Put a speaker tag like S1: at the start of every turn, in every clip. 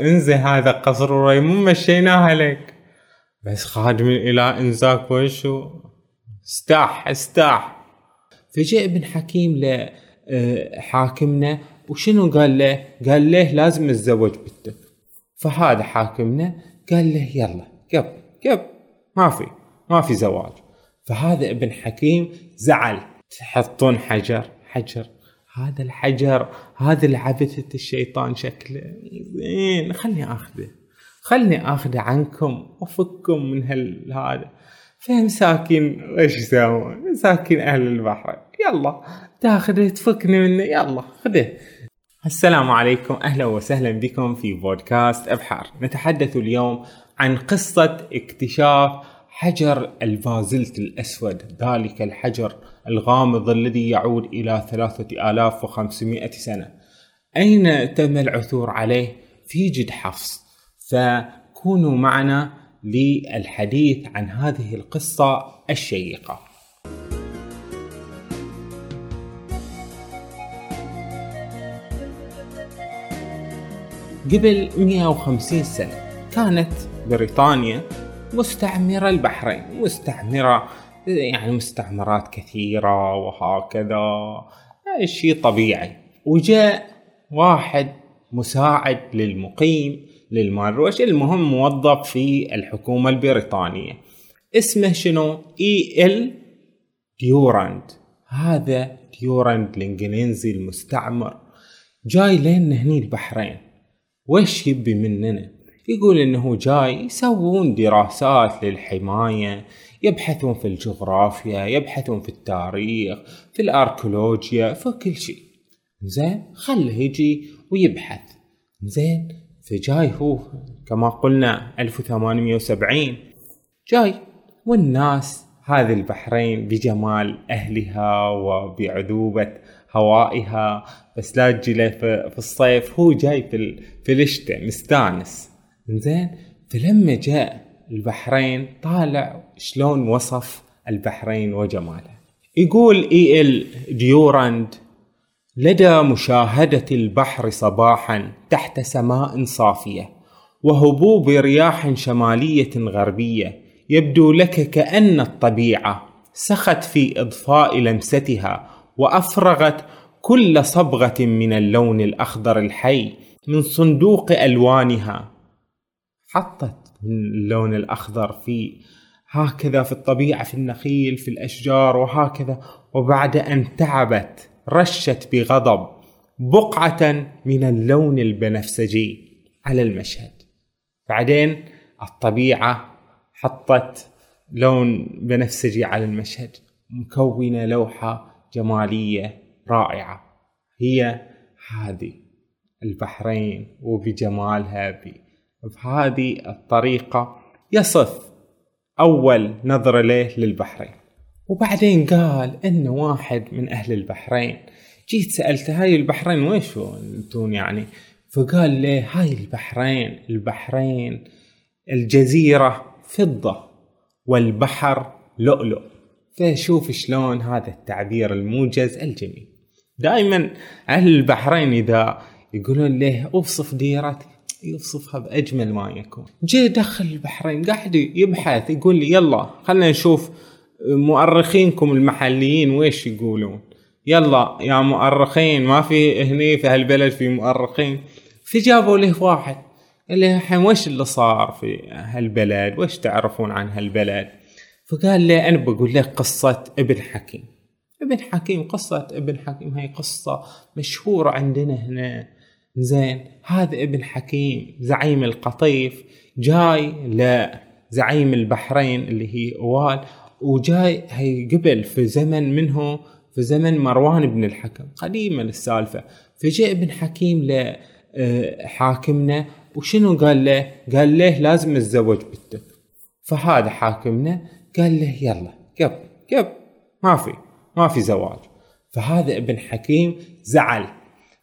S1: انزل هذا قصر وري مو مشيناها لك بس خادم الاله إنزاك وشو استاح استاح. فجاء ابن حكيم لحاكمنا وشنو قال له؟ قال له لازم تتزوج بنتك فهذا حاكمنا قال له يلا قب قب ما في ما في زواج. فهذا ابن حكيم زعل. تحطون حجر حجر. هذا الحجر هذا العبثة الشيطان شكله. زين خلني آخذه. خلني آخذه عنكم وأفككم من هال هذا. فمساكين إيش يسوون؟ مساكين أهل البحر. يلا تاخذه تفكني منه. يلا خذه. السلام عليكم. أهلا وسهلا بكم في بودكاست أبحار. نتحدث اليوم عن قصة اكتشاف حجر البازلت الأسود ذلك الحجر الغامض الذي يعود إلى ثلاثة آلاف وخمسمائة سنة. أين تم العثور عليه؟ في جد حفص. فكونوا معنا للحديث عن هذه القصة الشيقة. قبل 150 سنة كانت بريطانيا مستعمرة البحرين مستعمرة يعني مستعمرات كثيرة وهكذا. شيء طبيعي. وجاء واحد مساعد للمقيم للمروش المهم؟ موظف في الحكومة البريطانية. اسمه شنو؟ E L ديوراند هذا ديوراند الإنجليزي المستعمر. جاي لين هني البحرين. وش يبي مننا؟ يقول إنه جاي يسوون دراسات للحماية يبحثون في الجغرافيا يبحثون في التاريخ في الأركولوجيا في كل شيء. زين خله يجي ويبحث. زين فجاي هو كما قلنا 1870 جاي والناس هذه البحرين بجمال أهلها وبعذوبة هوائها. بس لا تجي في الصيف هو جاي في في الشتاء مستانس. زين؟ فلما جاء البحرين طالع شلون وصف البحرين وجمالها يقول E L ديوراند لدى مشاهدة البحر صباحا تحت سماء صافية وهبوب رياح شمالية غربية يبدو لك كأن الطبيعة سخت في إضفاء لمستها وأفرغت كل صبغة من اللون الأخضر الحي من صندوق ألوانها حطت اللون الأخضر في هكذا في الطبيعة في النخيل في الأشجار وهكذا. وبعد أن تعبت رشت بغضب بقعة من اللون البنفسجي على المشهد. بعدين الطبيعة حطت لون بنفسجي على المشهد مكونة لوحة جمالية رائعة. هي هذه البحرين وبجمالها بهذه الطريقة يصف أول نظرة له للبحرين. وبعدين قال انه واحد من أهل البحرين جيت سألته هاي البحرين ويش أنتون يعني؟ فقال لي هاي البحرين البحرين الجزيرة فضة والبحر لؤلؤ. فشوف شلون هذا التعبير الموجز الجميل. دائما أهل البحرين إذا يقولون له أوصف ديرتك يوصفها بأجمل ما يكون. جاء دخل البحرين قاعد يبحث يقول لي يلا خلينا نشوف مؤرخينكم المحليين ويش يقولون. يلا يا مؤرخين ما في هني في هالبلد في مؤرخين. فجابوا له واحد قال له الحين وش اللي صار في هالبلد؟ وش تعرفون عن هالبلد؟ فقال لي أنا بقول لك قصة ابن حكيم. ابن حكيم قصة ابن حكيم هي قصة مشهورة عندنا هنا. زين هذا ابن حكيم زعيم القطيف جاي لزعيم البحرين اللي هي أوال وجاي هي قبل في زمن منه في زمن مروان بن الحكم. قديما السالفة. فجاء ابن حكيم لحاكمنا آه، وشنو قال له؟ قال له لازم تتزوج بنتك فهذا حاكمنا قال له يلا قب قب ما في ما في زواج. فهذا ابن حكيم زعل.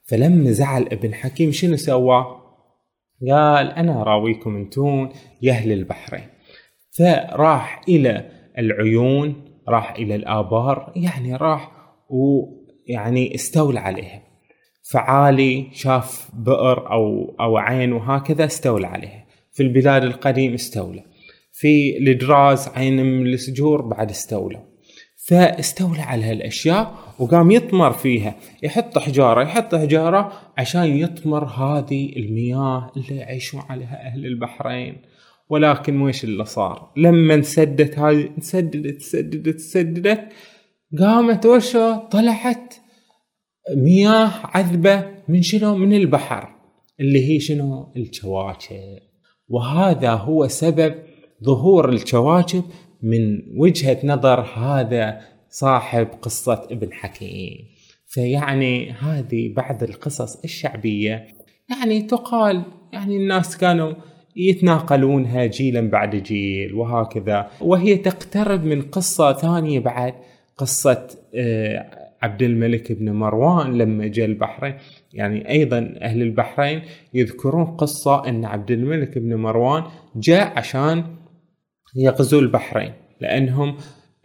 S1: فلما زعل ابن حكيم شنو سوى؟ قال أنا راويكم أنتون يا أهل البحرين. فراح إلى العيون راح إلى الآبار يعني راح ويعني استولى عليها. فعالي شاف بئر أو أو عين وهكذا استولى عليها. في البلاد القديم استولى. في الدراز عين من السجور بعد استولى. فاستولى على هالأشياء وقام يطمر فيها. يحط حجارة يحط حجارة عشان يطمر هذه المياه اللي يعيشون عليها أهل البحرين. ولكن ويش اللي صار؟ لما انسدت هذه انسددت سددت سددت قامت وشو؟ طلعت مياه عذبة من شنو؟ من البحر اللي هي شنو؟ الكواكب. وهذا هو سبب ظهور الكواكب من وجهة نظر هذا صاحب قصة ابن حكيم. فيعني هذه بعض القصص الشعبية يعني تقال يعني الناس كانوا يتناقلونها جيلا بعد جيل وهكذا. وهي تقترب من قصة ثانية بعد قصة آه، عبد الملك بن مروان لما جاء البحرين. يعني أيضا أهل البحرين يذكرون قصة إن عبد الملك بن مروان جاء عشان يغزو البحرين لأنهم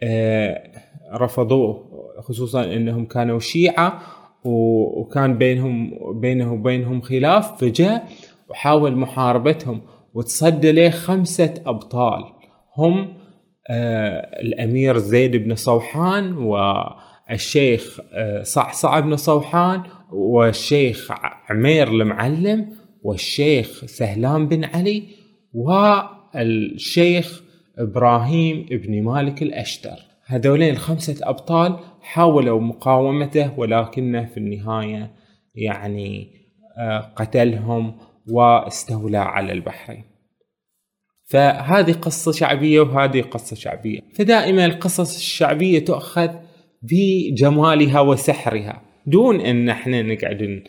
S1: آه، رفضوه خصوصا إنهم كانوا شيعة وكان بينهم بينه وبينهم خلاف فجاء وحاول محاربتهم وتصدى له خمسة أبطال. هم آه الأمير زيد بن صوحان والشيخ آه صعصع بن صوحان والشيخ عمير المعلم والشيخ سهلان بن علي والشيخ إبراهيم بن مالك الأشتر. هذولين الخمسة أبطال حاولوا مقاومته ولكنه في النهاية يعني آه قتلهم واستولى على البحرين. فهذه قصة شعبية وهذه قصة شعبية. فدائما القصص الشعبية تؤخذ بجمالها وسحرها. دون إن إحنا نقعد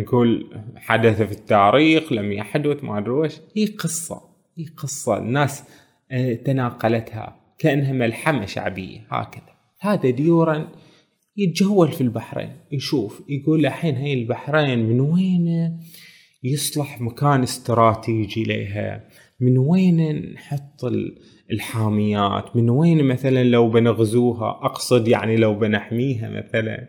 S1: نقول حدث في التاريخ لم يحدث ما أدري هي قصة هي قصة. الناس آه، تناقلتها كأنها ملحمة شعبية هكذا. هذا ديورا يتجول في البحرين يشوف يقول الحين هاي البحرين من وين يصلح مكان استراتيجي لها؟ من وين نحط الحاميات؟ من وين مثلا لو بنغزوها أقصد يعني لو بنحميها مثلا.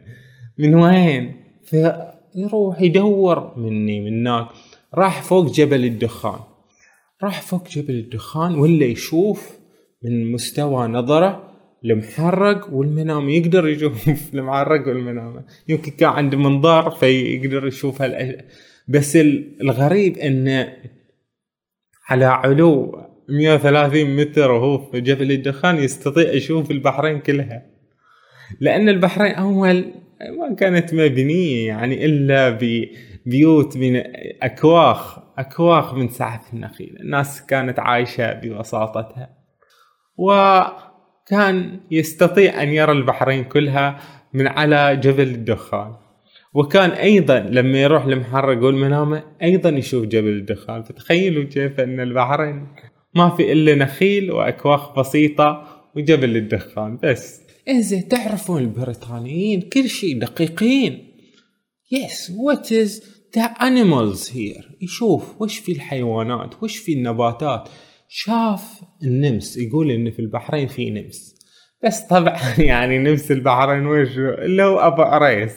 S1: من وين؟ فيروح يدور مني من هناك راح فوق جبل الدخان. راح فوق جبل الدخان ولا يشوف من مستوى نظرة المحرق والمنام يقدر يشوف المحرق والمنام. يمكن كان عنده منظار فيقدر يشوف بس الغريب انه على علو 130 متر وهو في جبل الدخان يستطيع يشوف البحرين كلها. لأن البحرين أول ما كانت مبنية يعني إلا ببيوت من أكواخ أكواخ من سعف النخيل. الناس كانت عايشة ببساطتها وكان يستطيع أن يرى البحرين كلها من على جبل الدخان. وكان أيضا لما يروح لمحرق والمنامه أيضا يشوف جبل الدخان. فتخيلوا كيف أن البحرين ما في إلا نخيل وأكواخ بسيطة وجبل الدخان بس. انزين تعرفون البريطانيين كل شيء دقيقين. yes what is the animals here يشوف وش في الحيوانات؟ وش في النباتات؟ شاف النمس. يقول إن في البحرين في نمس. بس طبعا يعني نمس البحرين وش؟ لو أبو عريس.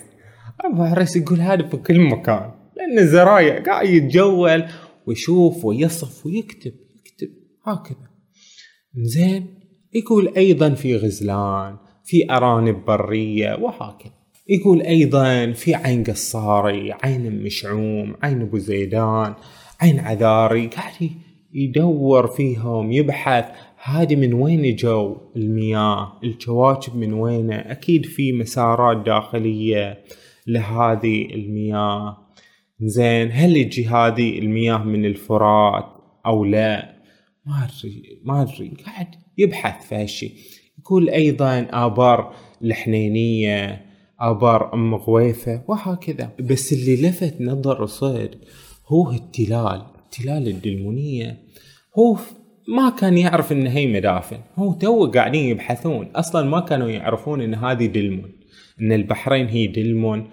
S1: أبو عريس يقول هذا في كل مكان. لأن الزرايع قاعد يتجول ويشوف ويصف ويكتب يكتب. هكذا. زين. يقول أيضا في غزلان في أرانب برية وهكذا. يقول أيضا في عين قصاري عين مشعوم عين أبو زيدان عين عذاري قاعد يدور فيهم يبحث. هذه من وين جو المياه؟ الكواكب من وين أكيد في مسارات داخلية لهذه المياه. زين هل يجي هذه المياه من الفرات أو لا؟ ما أدري ما أدري. قاعد يبحث في هالشيء يقول أيضا آبار الحنينية أبار أم غويفه وهكذا. بس اللي لفت نظر صدق هو التلال. تلال الدلمونية. هو ما كان يعرف إن هي مدافن. هو تو قاعدين يبحثون. أصلا ما كانوا يعرفون إن هذه دلمون. إن البحرين هي دلمون.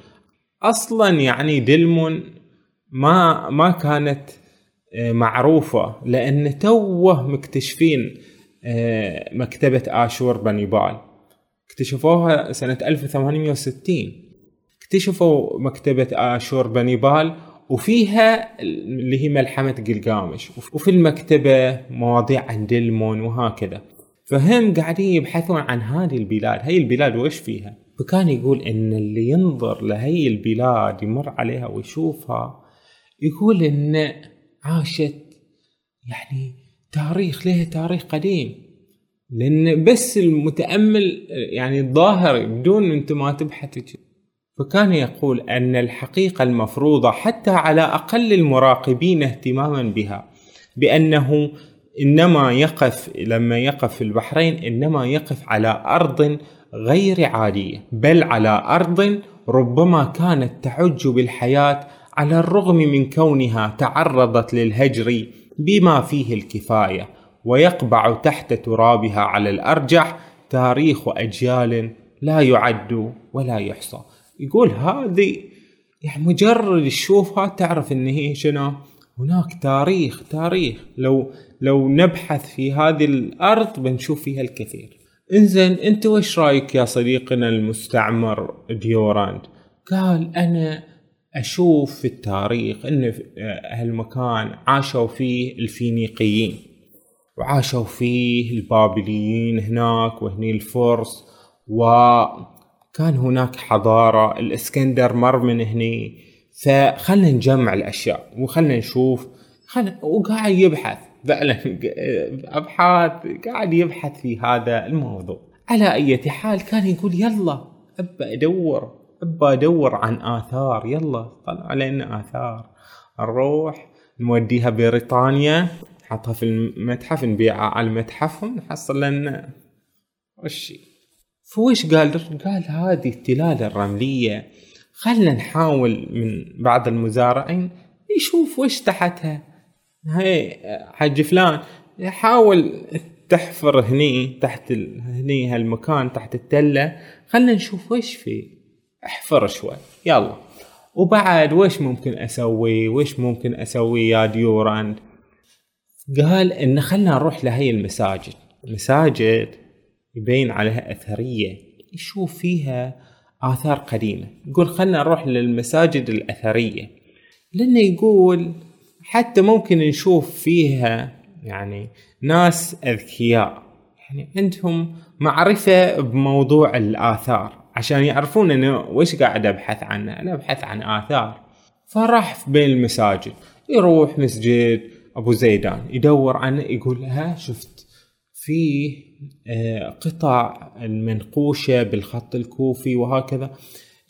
S1: أصلا يعني دلمون ما ما كانت آه، معروفة. لأن توه مكتشفين آه، مكتبة آشور بنيبال اكتشفوها سنة 1860 اكتشفوا مكتبة آشور بنيبال وفيها اللي هي ملحمة قلقامش وفي المكتبة مواضيع عن دلمون وهكذا. فهم قاعدين يبحثون عن هذه البلاد. هاي البلاد وش فيها؟ فكان يقول إن اللي ينظر لهي البلاد يمر عليها ويشوفها يقول إن عاشت يعني تاريخ لها تاريخ قديم. لأن بس المتأمل يعني الظاهر بدون أنت ما تبحث فكان يقول أن الحقيقة المفروضة حتى على أقل المراقبين اهتماما بها بأنه إنما يقف لما يقف في البحرين إنما يقف على أرض غير عادية بل على أرض ربما كانت تعج بالحياة على الرغم من كونها تعرضت للهجر بما فيه الكفاية. ويقبع تحت ترابها على الأرجح تاريخ أجيال لا يعد ولا يحصى. يقول هذه يعني مجرد تشوفها تعرف إن هي شنو؟ هناك تاريخ تاريخ. لو لو نبحث في هذه الأرض بنشوف فيها الكثير. إنزين أنت وش رأيك يا صديقنا المستعمر ديوراند قال أنا أشوف في التاريخ إن هالمكان عاشوا فيه الفينيقيين. وعاشوا فيه البابليين هناك وهني الفرس وكان هناك حضارة الإسكندر مر من هني. فخلنا نجمع الأشياء وخلنا نشوف. خلنا وقاعد يبحث فعلا أبحاث قاعد يبحث في هذا الموضوع. على أي حال كان يقول يلا أبى أدور أبى أدور عن آثار يلا طلع علينا آثار. نروح نوديها بريطانيا. نحطها في المتحف نبيعها على المتحف ونحصل لنا وش؟ فوش قال قال هذه التلال الرملية خلنا نحاول من بعض المزارعين يشوف وش تحتها. هاي حج فلان حاول تحفر هني تحت ال... هني هالمكان تحت التلة خلنا نشوف وش فيه احفر شوي يلا. وبعد وش ممكن أسوي؟ وش ممكن أسوي يا ديوراند قال إن خلنا نروح لهي المساجد. المساجد يبين عليها أثرية. يشوف فيها آثار قديمة. يقول خلنا نروح للمساجد الأثرية. لأنه يقول حتى ممكن نشوف فيها يعني ناس أذكياء. يعني عندهم معرفة بموضوع الآثار. عشان يعرفون أنه وش قاعد أبحث عنه. أنا أبحث عن آثار. فراح بين المساجد. يروح مسجد أبو زيدان يدور عنه يقول ها شفت فيه آه، قطع المنقوشة بالخط الكوفي وهكذا.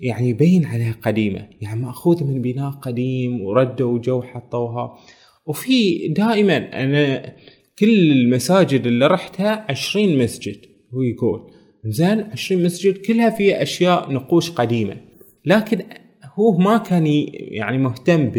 S1: يعني يبين عليها قديمة. يعني مأخوذة من بناء قديم وردوا جو حطوها. وفي دائما أنا كل المساجد اللي رحتها عشرين مسجد. هو يقول زين عشرين مسجد كلها فيها أشياء نقوش قديمة. لكن هو ما كان يعني مهتم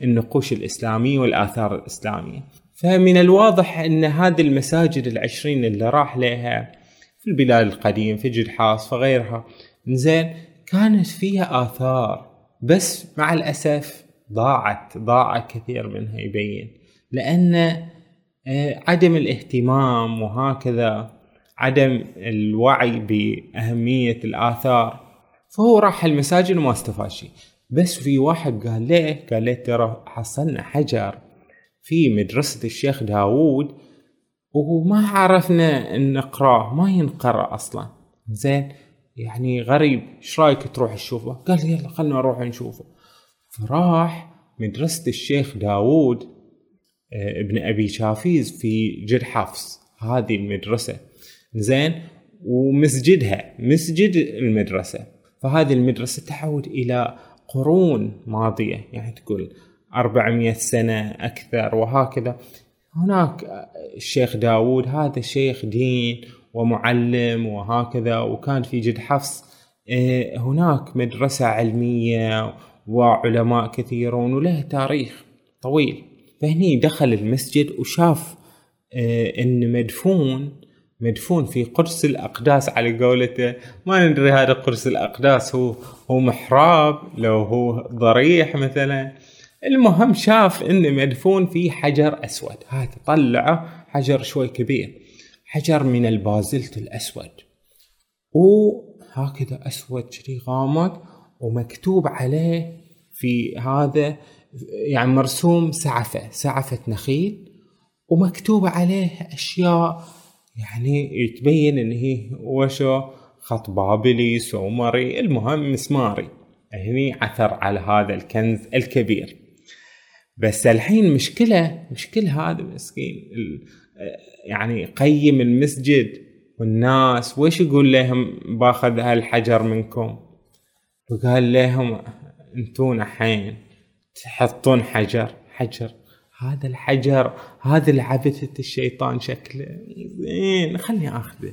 S1: بالنقوش الإسلامية والآثار الإسلامية. فمن الواضح أن هذه المساجد العشرين اللي راح لها في البلاد القديم في جلحاص فغيرها زين كانت فيها آثار بس مع الأسف ضاعت ضاع كثير منها يبين. لأن آه، عدم الاهتمام وهكذا عدم الوعي بأهمية الآثار فهو راح المساجد وما استفاد شيء. بس في واحد قال ليه؟ قال ليه ترى حصلنا حجر في مدرسة الشيخ داوود وما عرفنا نقرأه ما ينقرأ أصلا. زين يعني غريب إيش رأيك تروح تشوفه؟ قال يلا خلنا نروح نشوفه. فراح مدرسة الشيخ داوود آه، ابن أبي شافيز في جد حفص هذه المدرسة. زين ومسجدها مسجد المدرسة. فهذه المدرسة تعود إلى قرون ماضية يعني تقول 400 سنة أكثر وهكذا. هناك الشيخ داوود هذا شيخ دين ومعلم وهكذا وكان في جد حفص. آه، هناك مدرسة علمية وعلماء كثيرون وله تاريخ طويل. فهني دخل المسجد وشاف آه، إن مدفون مدفون في قرص الأقداس على قولته. ما ندري هذا قرص الأقداس هو هو محراب لو هو ضريح مثلا. المهم شاف ان مدفون في حجر أسود. هذا طلعه حجر شوي كبير. حجر من البازلت الأسود. وهكذا أسود شري غامض ومكتوب عليه في هذا يعني مرسوم سعفة سعفة نخيل. ومكتوب عليه أشياء يعني تبين إن هي وشو خط بابلي سومري المهم مسماري. هني عثر على هذا الكنز الكبير. بس الحين مشكلة مشكلة هذا مسكين يعني قيم المسجد والناس ويش يقول لهم باخذ هالحجر منكم؟ فقال لهم أنتون الحين تحطون حجر حجر هذا الحجر هذا العبثة الشيطان شكله. زين خلني آخذه.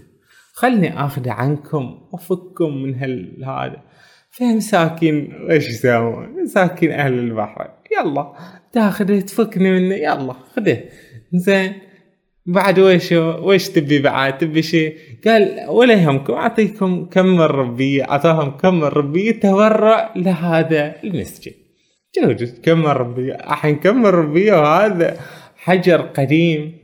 S1: خلني آخذه عنكم وافككم من هال هذا. فمساكين إيش يسوون؟ مساكين أهل البحر. يلا تاخذه تفكني منه. يلا خذه. زين. بعد ويش ويش تبي بعد؟ تبي شيء قال ولا يهمكم. أعطيكم كم من ربية أعطاهم كم من ربية تبرع لهذا المسجد. جوجت كم من ربية الحين كم من ربية وهذا حجر قديم.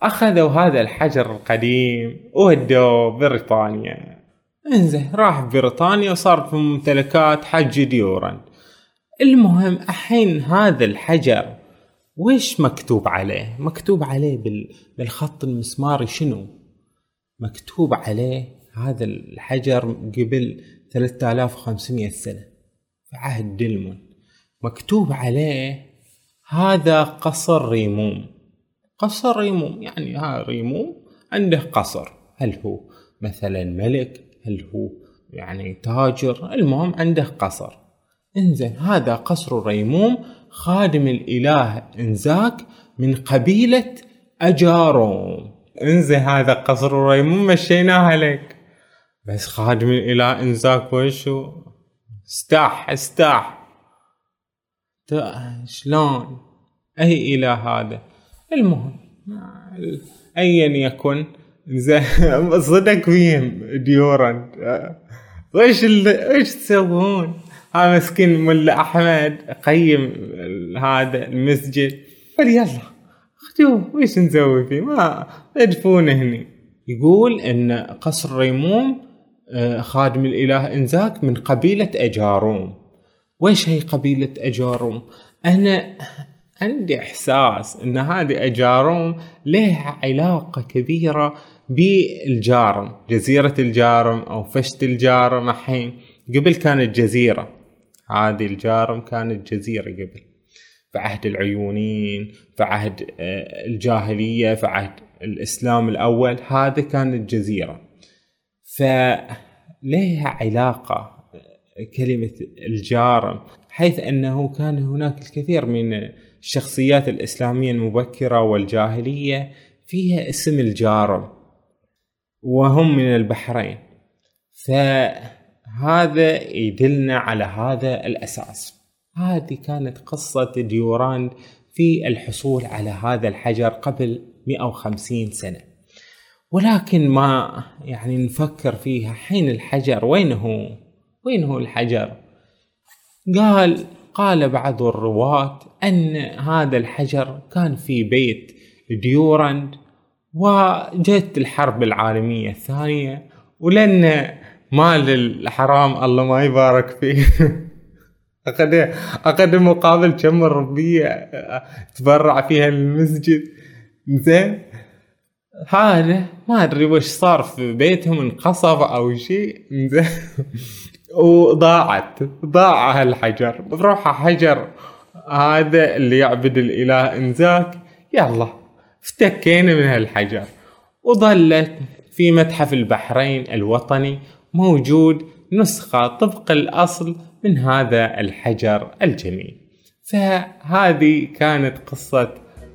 S1: أخذوا هذا الحجر القديم وودوه بريطانيا. إنزين راح بريطانيا وصار في ممتلكات حج ديوران المهم الحين هذا الحجر ويش مكتوب عليه؟ مكتوب عليه بالخط المسماري شنو؟ مكتوب عليه هذا الحجر قبل 3500 سنة. في عهد دلمون مكتوب عليه هذا قصر ريموم. قصر ريموم يعني ها ريموم عنده قصر. هل هو مثلا ملك؟ هل هو يعني تاجر؟ المهم عنده قصر. إنزين هذا قصر ريموم خادم الإله إنزاك من قبيلة أجاروم. إنزين هذا قصر ريموم مشيناها لك بس خادم الإله إنزاك وشو استاح استاح. شلون؟ أي إله هذا؟ المهم ايا يكن. زين صدق فيهم ديوران ويش ويش تسوون؟ ها مسكين ملا أحمد قيم هذا المسجد. قال يلا خذوه ويش نسوي فيه؟ ما ادفونه هني. يقول إن قصر ريموم آه، خادم الإله إنزاك من قبيلة أجاروم. ويش هي قبيلة اجاروم؟ أنا عندي إحساس إن هذه اجاروم لها علاقة كبيرة بالجارم جزيرة الجارم أو فشت الجارم الحين. قبل كانت جزيرة هذه الجارم كانت جزيرة قبل. في عهد العيونين في عهد آه، الجاهلية في عهد الإسلام الأول هذه كانت جزيرة. فليها علاقة كلمة الجارم حيث أنه كان هناك الكثير من الشخصيات الإسلامية المبكرة والجاهلية فيها اسم الجارم وهم من البحرين. فهذا يدلنا على هذا الأساس. هذه كانت قصة ديوراند في الحصول على هذا الحجر قبل 150 سنة. ولكن ما يعني نفكر فيها حين الحجر وين هو وين هو الحجر؟ قال قال بعض الرواة أن هذا الحجر كان في بيت ديوراند وجت الحرب العالمية الثانية ولأن مال الحرام الله ما يبارك فيه. أخذ أخذ مقابل كم ربية تبرع فيها للمسجد زين. هذا ما أدري وش صار في بيتهم انقصف أو شيء. زين. وضاعت. ضاع هالحجر بروحه حجر. هذا اللي يعبد الإله إنزاك. يلا افتكينا من هالحجر. وظلت في متحف البحرين الوطني موجود نسخة طبق الأصل من هذا الحجر الجميل. فهذه كانت قصة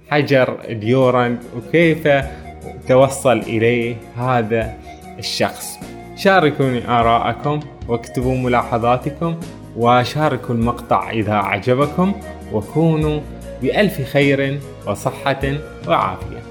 S1: حجر ديورانت وكيف توصل إليه هذا الشخص. شاركوني آراءكم واكتبوا ملاحظاتكم وشاركوا المقطع إذا أعجبكم وكونوا بألف خير وصحة وعافية.